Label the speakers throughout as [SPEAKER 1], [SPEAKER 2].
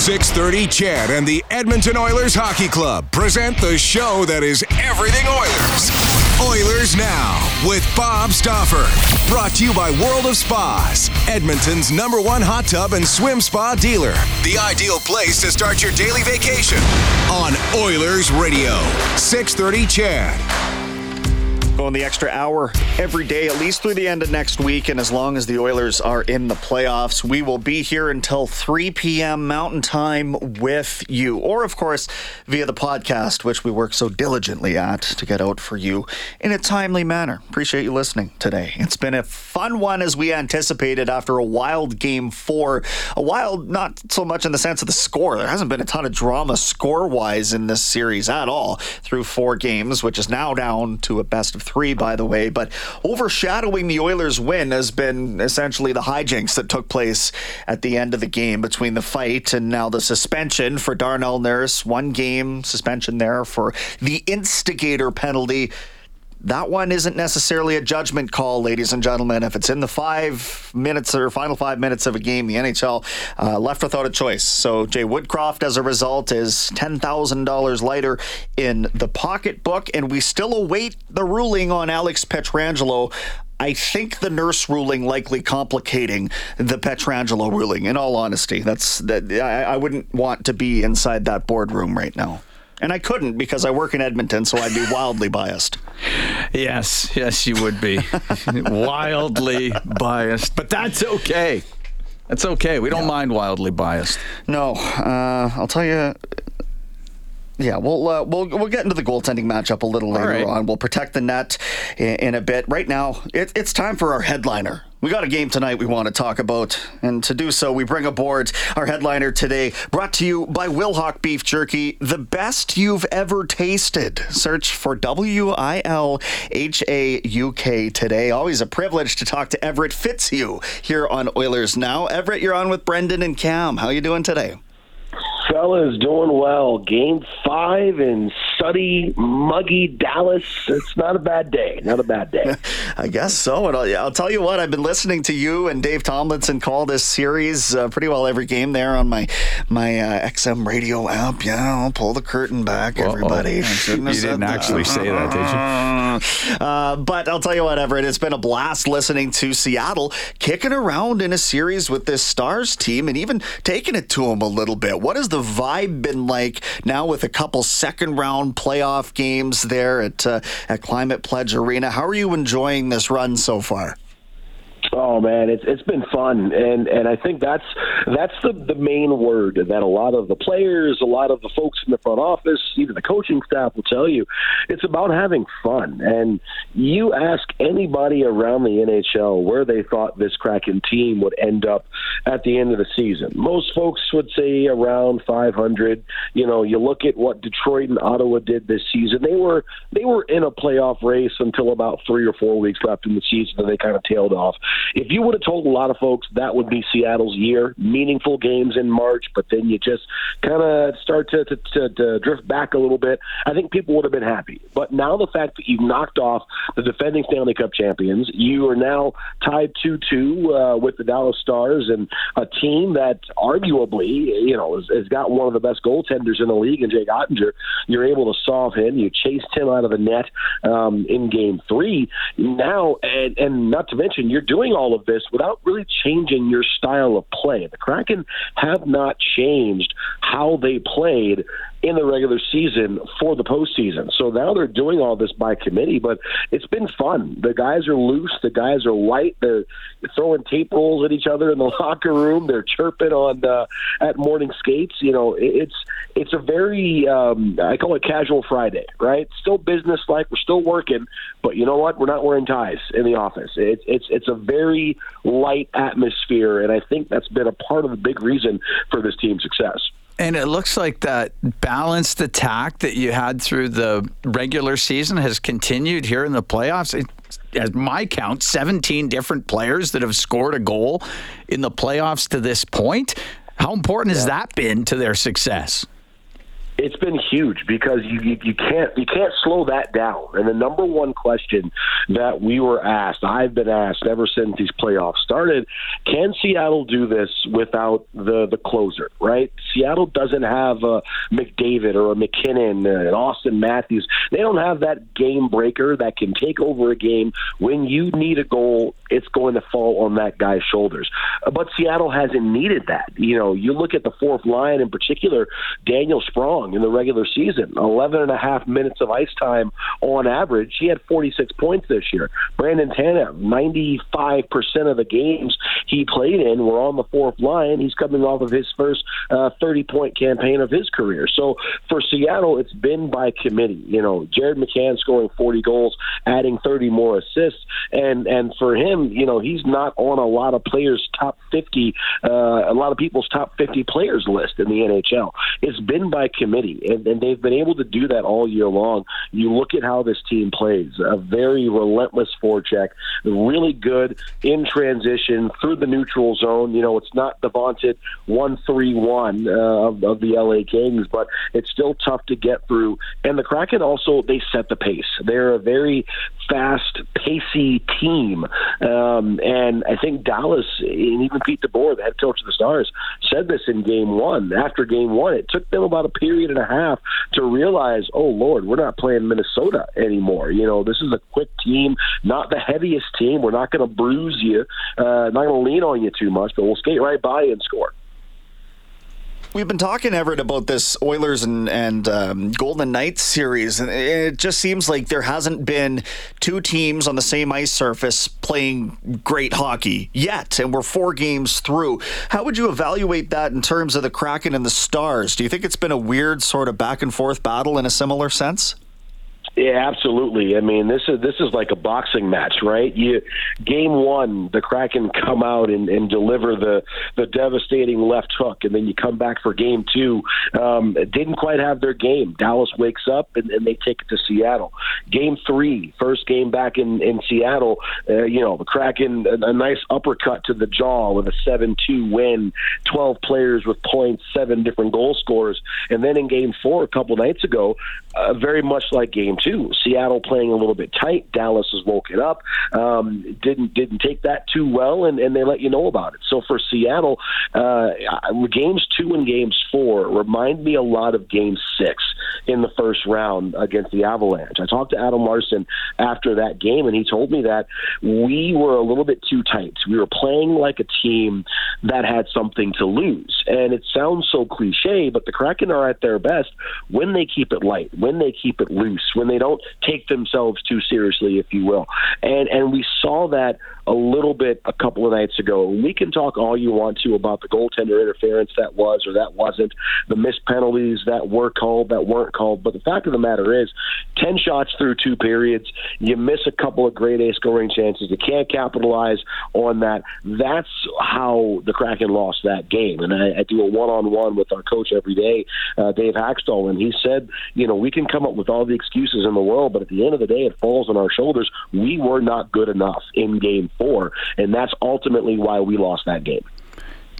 [SPEAKER 1] 630 CHED and the Edmonton Oilers Hockey Club present the show that is everything Oilers. Oilers Now with Bob Stauffer. Brought to you by World of Spas, Edmonton's number one hot tub and swim spa dealer. The ideal place to start your daily vacation on Oilers Radio. 630 CHED.
[SPEAKER 2] Going the extra hour every day, at least through the end of next week. And as long as the Oilers are in the playoffs, we will be here until 3 p.m. Mountain Time with you. Or, of course, via the podcast, which we work so diligently at to get out for you in a timely manner. Appreciate you listening today. It's been a fun one as we anticipated after a wild game four. A wild, not so much in the sense of the score. There hasn't been a ton of drama score wise in this series at all through four games, which is now down to a best of three, by the way. But overshadowing the Oilers' win has been essentially the hijinks that took place at the end of the game between the fight and now the suspension for Darnell Nurse. One game suspension there for the instigator penalty that one isn't necessarily a judgment call, ladies and gentlemen. If it's in the five minutes or final five minutes of a game, the NHL uh, left without a choice. So Jay Woodcroft, as a result, is ten thousand dollars lighter in the pocketbook, and we still await the ruling on Alex Pietrangelo. I think the nurse ruling likely complicating the Pietrangelo ruling. In all honesty, that's that. I, I wouldn't want to be inside that boardroom right now. And I couldn't because I work in Edmonton, so I'd be wildly biased.
[SPEAKER 3] Yes, yes, you would be wildly biased, but that's okay. That's okay. We don't mind wildly biased.
[SPEAKER 2] No, uh, I'll tell you. Yeah, we'll uh, we'll we'll get into the goaltending matchup a little later right. on. We'll protect the net in, in a bit. Right now, it, it's time for our headliner. We got a game tonight we want to talk about, and to do so, we bring aboard our headliner today, brought to you by Wilhauk Beef Jerky, the best you've ever tasted. Search for W I L H A U K today. Always a privilege to talk to Everett Fitzhugh here on Oilers Now. Everett, you're on with Brendan and Cam. How you doing today?
[SPEAKER 4] Fellas, doing well. Game five in sunny, muggy Dallas. It's not a bad day. Not a bad day.
[SPEAKER 2] I guess so. And I'll, I'll, tell you what, I've been listening to you and Dave Tomlinson call this series uh, pretty well every game there on my my uh, XM radio app. Yeah, I'll pull the curtain back, Whoa, everybody.
[SPEAKER 3] You didn't actually that. say that, did
[SPEAKER 2] you? Uh, but I'll tell you what, Everett, it's been a blast listening to Seattle kicking around in a series with this Stars team and even taking it to them a little bit. What has the vibe been like now with a couple second round playoff games there at uh, at Climate Pledge Arena? How are you enjoying this run so far?
[SPEAKER 4] Oh man, it's it's been fun, and and I think that's that's the the main word that a lot of the players, a lot of the folks in the front office, even the coaching staff will tell you. It's about having fun, and you ask anybody around the NHL where they thought this Kraken team would end up at the end of the season. Most folks would say around 500. You know, you look at what Detroit and Ottawa did this season. They were they were in a playoff race until about three or four weeks left in the season, and they kind of tailed off if you would have told a lot of folks that would be Seattle's year, meaningful games in March, but then you just kind of start to, to, to, to drift back a little bit, I think people would have been happy. But now the fact that you've knocked off the defending Stanley Cup champions, you are now tied 2 2 uh, with the Dallas Stars and a team that arguably, you know, has, has got one of the best goaltenders in the league in Jake Oettinger. You're able to solve him. You chased him out of the net um, in game three. Now, and, and not to mention, you're doing all of this without really changing your style of play. The Kraken have not changed how they played in the regular season for the postseason. So now they're doing all this by committee, but it's been fun. The guys are loose, the guys are light. They're throwing tape rolls at each other in the locker room. They're chirping on uh, at morning skates. You know, it's it's a very um, I call it casual Friday, right? Still business like. We're still working, but you know what? We're not wearing ties in the office. It's it's it's a very light atmosphere, and I think that's been a part of the big reason for this team's success.
[SPEAKER 3] And it looks like that balanced attack that you had through the regular season has continued here in the playoffs. It, as my count, 17 different players that have scored a goal in the playoffs to this point. How important has that been to their success?
[SPEAKER 4] It's been huge because you, you, you can't you can't slow that down. And the number one question that we were asked, I've been asked ever since these playoffs started, can Seattle do this without the the closer? Right? Seattle doesn't have a McDavid or a MacKinnon uh, an Auston Matthews. They don't have that game breaker that can take over a game when you need a goal. It's going to fall on that guy's shoulders. But Seattle hasn't needed that. You know, you look at the fourth line in particular, Daniel Sprong in the regular season. 11 and a half minutes of ice time on average. He had 46 points this year. Brandon Tanev, 95% of the games he played in were on the fourth line. He's coming off of his first 30 uh, point campaign of his career. So for Seattle, it's been by committee. You know, Jared McCann scoring 40 goals, adding 30 more assists. And, and for him, you know, he's not on a lot of players' top 50, uh, a lot of people's top 50 players list in the NHL. It's been by committee and, and they've been able to do that all year long. You look at how this team plays a very relentless forecheck, really good in transition through the neutral zone. You know, it's not the vaunted 1 3 1 uh, of, the LA Kings, but it's still tough to get through. And the Kraken also, they set the pace. They're a very fast, pacey team. Um, and I think Dallas, and even Pete DeBoer, the head coach of the Stars, said this in game one. After game one, it took them about a period and a half to realize, oh Lord, we're not playing Minnesota anymore. You know, this is a quick team, not the heaviest team. We're not going to bruise you, uh, not going to lean on you too much, but we'll skate right by you and score.
[SPEAKER 2] We've been talking, Everett, about this Oilers and, and um, Golden Knights series, and it just seems like there hasn't been two teams on the same ice surface playing great hockey yet, and we're four games through. How would you evaluate that in terms of the Kraken and the Stars? Do you think it's been a weird sort of back and forth battle in a similar sense?
[SPEAKER 4] Yeah, absolutely. I mean, this is this is like a boxing match, right? You game one, the Kraken come out and, and deliver the the devastating left hook, and then you come back for game two. Um, didn't quite have their game. Dallas wakes up and, and they take it to Seattle. Game three, first game back in in Seattle. Uh, you know, the Kraken a, a nice uppercut to the jaw with a seven two win. Twelve players with points, seven different goal scorers, and then in game four a couple nights ago, uh, very much like game two. Seattle playing a little bit tight. Dallas has woken up. Um, didn't didn't take that too well, and, and they let you know about it. So for Seattle, uh, games two and games four remind me a lot of game six in the first round against the Avalanche. I talked to Adam Larsson after that game, and he told me that we were a little bit too tight. We were playing like a team that had something to lose. And it sounds so cliche, but the Kraken are at their best when they keep it light, when they keep it loose, when they don't take themselves too seriously, if you will. And and we saw that a little bit a couple of nights ago. We can talk all you want to about the goaltender interference that was or that wasn't, the missed penalties that were called, that weren't called. But the fact of the matter is, 10 shots through two periods, you miss a couple of great A scoring chances. You can't capitalize on that. That's how the Kraken lost that game. And I, I do a one on one with our coach every day, uh, Dave Hakstol, and he said, you know, we can come up with all the excuses in the world, but at the end of the day, it falls on our shoulders. We were not good enough in game and that's ultimately why we lost that game.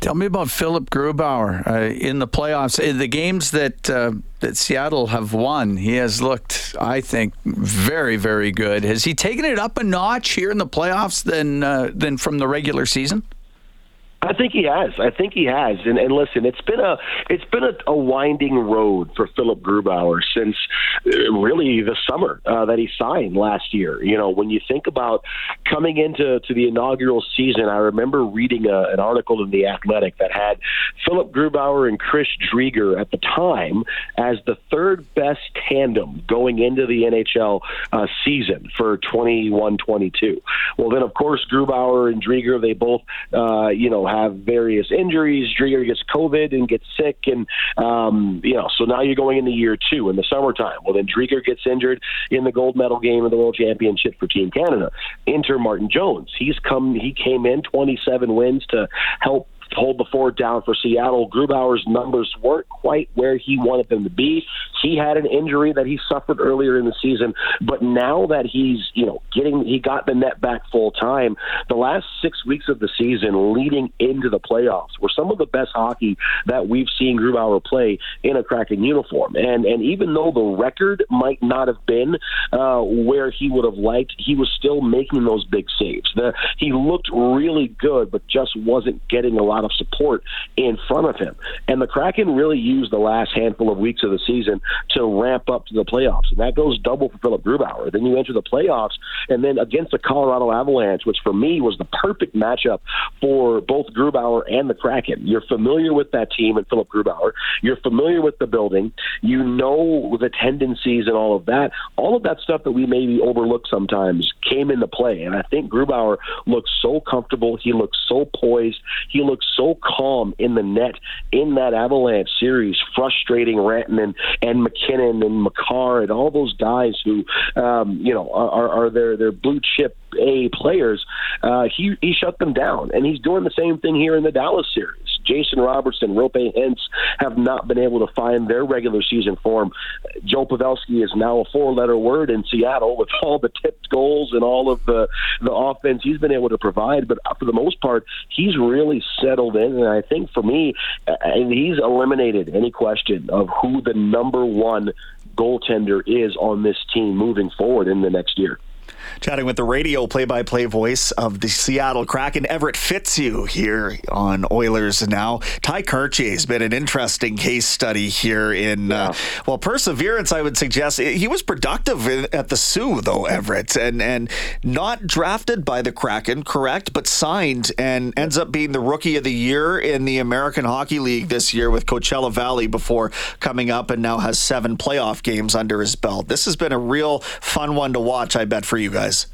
[SPEAKER 3] Tell me about Philip Grubauer uh, in the playoffs. In the games that uh, that Seattle have won, he has looked, I think, very, very good. Has he taken it up a notch here in the playoffs than uh, than from the regular season?
[SPEAKER 4] I think he has. I think he has. And, and listen, it's been a it's been a, a winding road for Philip Grubauer since uh, really the summer uh, that he signed last year. You know, when you think about coming into to the inaugural season, I remember reading a, an article in the Athletic that had Philip Grubauer and Chris Driedger at the time as the third best tandem going into the NHL uh, season for 21-22. Well, then of course Grubauer and Driedger they both uh, you know have various injuries. Driedger gets COVID and gets sick, and um, you know, so now you're going into year two in the summertime. Well, then Driedger gets injured in the gold medal game of the World Championship for Team Canada. Enter Martin Jones. He's come. He came in 27 wins to help hold the fort down for Seattle. Grubauer's numbers weren't quite where he wanted them to be. He had an injury that he suffered earlier in the season, but now that he's, you know, getting he got the net back full time, the last 6 weeks of the season leading into the playoffs were some of the best hockey that we've seen Grubauer play in a Kraken uniform. And and even though the record might not have been uh, where he would have liked, he was still making those big saves. The, he looked really good, but just wasn't getting a lot lot of support in front of him. And the Kraken really used the last handful of weeks of the season to ramp up to the playoffs. And that goes double for Philip Grubauer. Then you enter the playoffs, and then against the Colorado Avalanche, which for me was the perfect matchup for both Grubauer and the Kraken. You're familiar with that team and Philip Grubauer. You're familiar with the building. You know the tendencies and all of that. All of that stuff that we maybe overlook sometimes came into play. And I think Grubauer looks so comfortable. He looks so poised. He looks so calm in the net in that Avalanche series, frustrating Rantanen and MacKinnon and Makar and all those guys who, um, you know, are, are their their blue chip A players. Uh, he he shut them down, and he's doing the same thing here in the Dallas series. Jason Robertson, Roope Hintz have not been able to find their regular season form. Joe Pavelski is now a four-letter word in Seattle with all the tipped goals and all of the the offense he's been able to provide. But for the most part, he's really settled in, and I think for me, and he's eliminated any question of who the number one goaltender is on this team moving forward in the next year.
[SPEAKER 2] Chatting with the radio play by play voice of the Seattle Kraken, Everett Fitzhugh, here on Oilers Now. Tye Kartye has been an interesting case study here in, uh, yeah. uh, well, perseverance, I would suggest. He was productive at the Soo, though, Everett, and, and not drafted by the Kraken, correct, but signed and ends up being the rookie of the year in the American Hockey League this year with Coachella Valley before coming up and now has seven playoff games under his belt. This has been a real fun one to watch, I bet, for you guys guys.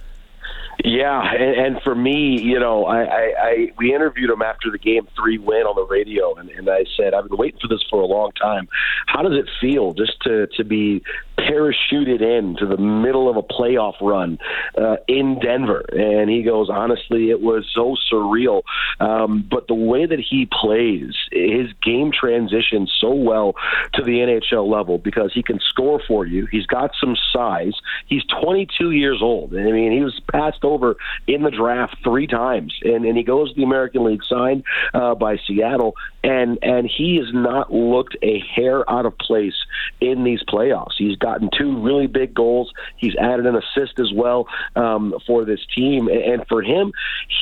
[SPEAKER 4] Yeah, and, and for me, you know, I, I, I we interviewed him after the game three win on the radio, and, and I said, I've been waiting for this for a long time. How does it feel just to to be parachuted in to the middle of a playoff run uh, in Denver? And he goes, honestly, it was so surreal. Um, but the way that he plays, his game transitions so well to the NHL level because he can score for you. He's got some size. He's 22 years old. And I mean, he was passed over in the draft three times, and, and he goes to the American League signed uh, by Seattle, and and he has not looked a hair out of place in these playoffs. He's gotten two really big goals. He's added an assist as well um, for this team, and for him,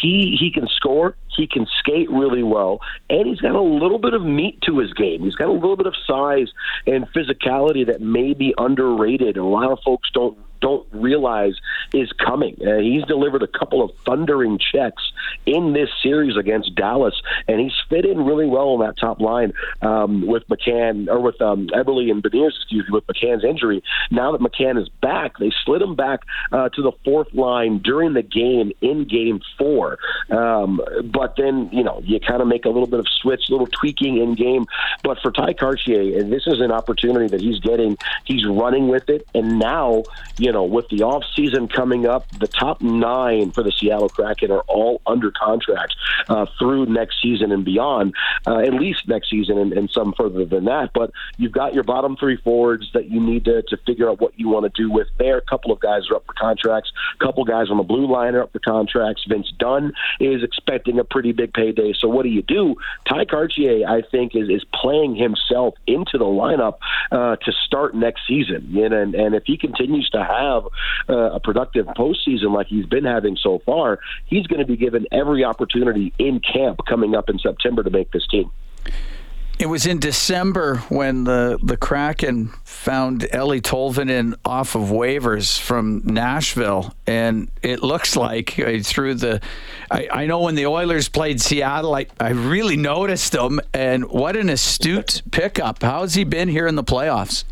[SPEAKER 4] he he can score. He can skate really well, and he's got a little bit of meat to his game. He's got a little bit of size and physicality that may be underrated. A lot of folks don't don't realize is coming. Uh, he's delivered a couple of thundering checks in this series against Dallas, and he's fit in really well on that top line um, with McCann or with um, and Beniers, excuse me, with McCann's injury. Now that McCann is back, they slid him back uh, to the fourth line during the game in Game Four. Um, but then you know you kind of make a little bit of switch, little tweaking in game. But for Tye Kartye, and this is an opportunity that he's getting. He's running with it, and now you know, with the off season coming up, the top nine for the Seattle Kraken are all under contract uh, through next season and beyond, uh, at least next season and, and some further than that. But you've got your bottom three forwards that you need to, to figure out what you want to do with there. A couple of guys are up for contracts. A couple guys on the blue line are up for contracts. Vince Dunn is expecting a pretty big payday. So what do you do? Tye Kartye, I think, is, is playing himself into the lineup uh, to start next season. And, and if he continues to have uh, a productive postseason like he's been having so far, he's going to be given every opportunity in camp coming up in September to make this team.
[SPEAKER 3] It was in December when the, the Kraken found Eeli Tolvanen off of waivers from Nashville, and it looks like uh, through the. I, I know when the Oilers played Seattle, I, I really noticed them. and what an astute pickup. How's he been here in the playoffs?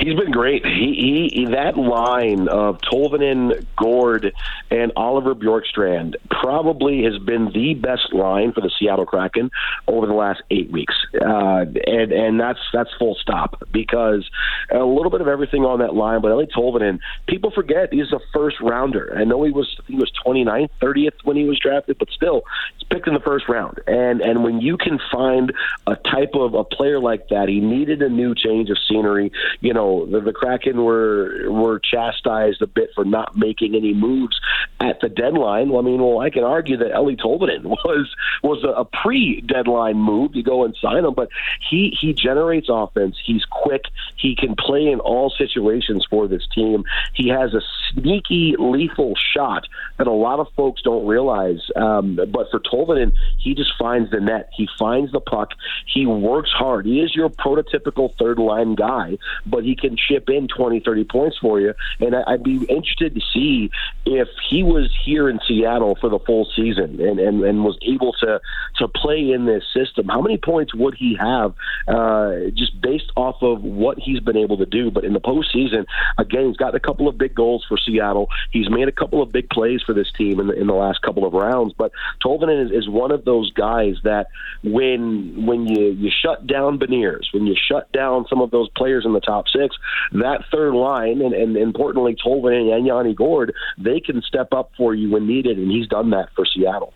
[SPEAKER 4] He's been great. He, he that line of Tolvanen, Gourde, and Oliver Bjorkstrand probably has been the best line for the Seattle Kraken over the last eight weeks, uh, and and that's that's full stop because a little bit of everything on that line. But Eeli Tolvanen, people forget he's a first rounder. I know he was he was 29th, 30th when he was drafted, but still, he's picked in the first round. And and when you can find a type of a player like that, he needed a new change of scenery you know, the, the Kraken were were chastised a bit for not making any moves at the deadline. Well, I mean, well, I can argue that Eeli Tolvanen was was a, a pre-deadline move to go and sign him, but he he generates offense. He's quick. He can play in all situations for this team. He has a sneaky, lethal shot that a lot of folks don't realize. Um, but for Tolvanen, he just finds the net. He finds the puck. He works hard. He is your prototypical third line guy, but he can chip in 20, 30 points for you. And I, would be interested to see if he was here in Seattle for the full season and, and, and was able to, to play in this system. How many points would he have uh, just based off of what he's been able to do? But in the postseason, again, he's got a couple of big goals for Seattle. He's made a couple of big plays for this team in the, in the last couple of rounds. But Tolvanen is, is one of those guys that when when you, you shut down Beniers, when you shut down some of those players in the top six, that third line, and, and importantly, Tolvanen and Yanni Gourde, they can step up for you when needed, and he's done that for Seattle.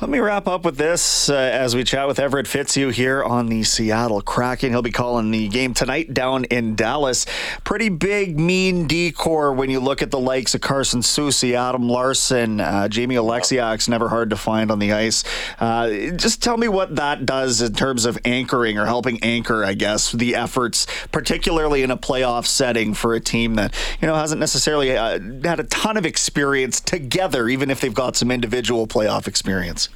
[SPEAKER 2] Let me wrap up with this uh, as we chat with Everett Fitzhugh here on the Seattle Kraken. He'll be calling the game tonight down in Dallas. Pretty big, mean D corps when you look at the likes of Carson Soucy, Adam Larsson, uh, Jamie Oleksiak's never hard to find on the ice. Uh, just tell me what that does in terms of anchoring or helping anchor, I guess, the efforts, particularly in a playoff setting for a team that you know hasn't necessarily uh, had a ton of experience together, even if they've got some individual playoff experience.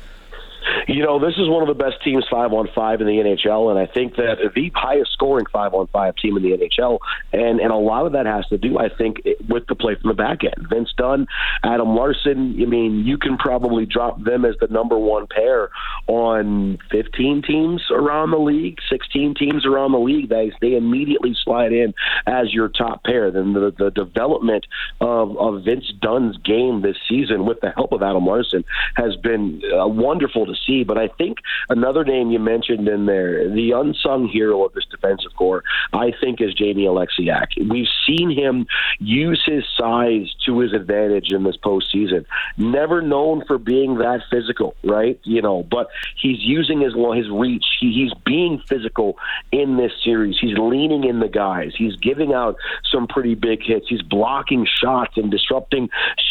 [SPEAKER 4] You know, this is one of the best teams five on five in the NHL, and I think that the highest scoring five on five team in the NHL, and and a lot of that has to do, I think, with the play from the back end. Vince Dunn, Adam Larsson. I mean, you can probably drop them as the number one pair on 15 teams around the league, 16 teams around the league. They they immediately slide in as your top pair. Then the the development of of Vince Dunn's game this season, with the help of Adam Larsson, has been uh, wonderful to see. But I think another name you mentioned in there, the unsung hero of this defensive core, I think is Jamie Oleksiak. We've seen him use his size to his advantage in this postseason. Never known for being that physical, right? You know, but he's using his his reach. He, he's being physical in this series. He's leaning in the guys. He's giving out some pretty big hits. He's blocking shots and disrupting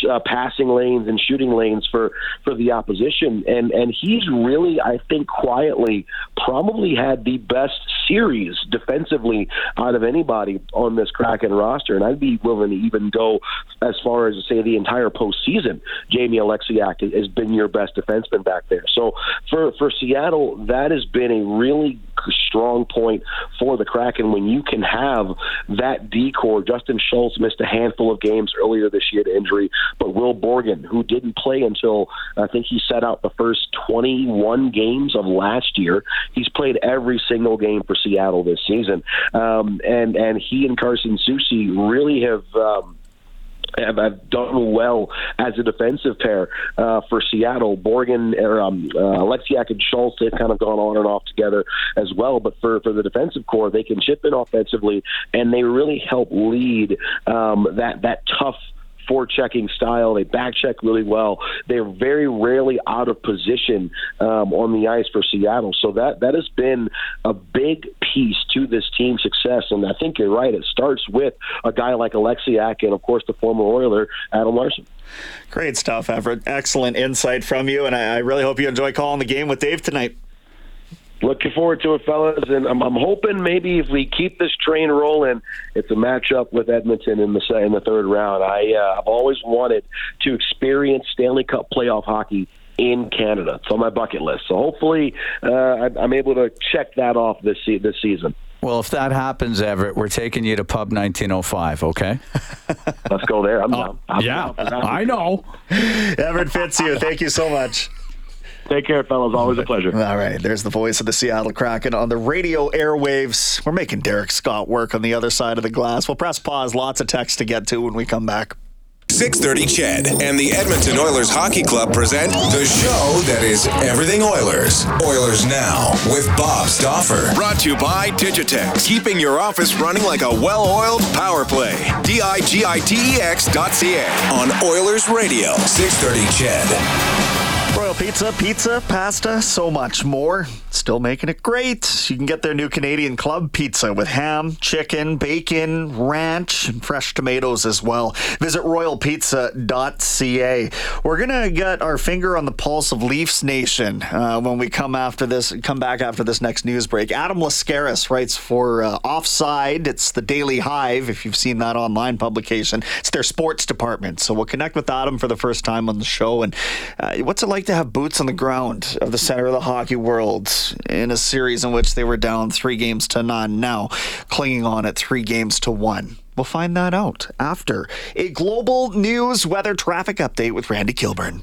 [SPEAKER 4] uh, passing lanes and shooting lanes for for the opposition. And and he's really, I think, quietly probably had the best series defensively out of anybody on this Kraken roster. And I'd be willing to even go as far as to say the entire postseason. Jamie Oleksiak has been your best defenseman back there. So for for Seattle, that has been a really strong point for the Kraken when you can have that D corps. Justin Schultz missed a handful of games earlier this year to injury, but Will Borgen, who didn't play until I think he set out the first 21 games of last year, he's played every single game for Seattle this season, um, and and he and Carson Soucy really have. Um, have, have done well as a defensive pair uh, for Seattle. Borgen or um, uh, Oleksiak and Schultz they've kind of gone on and off together as well. But for for the defensive core, they can chip in offensively, and they really help lead um, that that tough forechecking style. They back check really well. They're very rarely out of position um, on the ice for Seattle. So that that has been a big piece to this team's success. And I think you're right. It starts with a guy like Oleksiak and, of course, the former Oiler, Adam Larsson.
[SPEAKER 2] Great stuff, Everett. Excellent insight from you. And I, I really hope you enjoy calling the game with Dave tonight.
[SPEAKER 4] Looking forward to it, fellas, and I'm, I'm, hoping maybe if we keep this train rolling, it's a matchup with Edmonton in the in the third round. I uh, I've always wanted to experience Stanley Cup playoff hockey in Canada. It's on my bucket list. So hopefully, uh, I'm able to check that off this this season.
[SPEAKER 3] Well, if that happens, Everett, we're taking you to Pub 1905, okay?
[SPEAKER 4] Let's go there. I'm down. I'm
[SPEAKER 3] yeah, down. I know.
[SPEAKER 2] Everett Fitzhugh, thank you so much.
[SPEAKER 4] Take care, fellas. Always a pleasure.
[SPEAKER 2] All right. There's the voice of the Seattle Kraken on the radio airwaves. We're making Derek Scott work on the other side of the glass. We'll press pause. Lots of text to get to when we come back.
[SPEAKER 1] 630 CHED and the Edmonton Oilers Hockey Club present the show that is everything Oilers. Oilers Now with Bob Stauffer. Brought to you by Digitex. Keeping your office running like a well-oiled power play. D-I-G-I-T-E-X dot C-A on Oilers Radio. 630 CHED.
[SPEAKER 2] Pizza, pizza, pasta, so much more. Still making it great. You can get their new Canadian Club pizza with ham, chicken, bacon, ranch, and fresh tomatoes as well. Visit royalpizza.ca. We're gonna get our finger on the pulse of Leafs Nation uh, when we come after this, come back after this next news break. Adam Laskaris writes for uh, Offside. It's the Daily Hive. If you've seen that online publication, it's their sports department. So we'll connect with Adam for the first time on the show. And uh, what's it like? to have boots on the ground of the center of the hockey world in a series in which they were down three games to none, now clinging on at three games to one. We'll find that out after a global news weather traffic update with Randy Kilburn.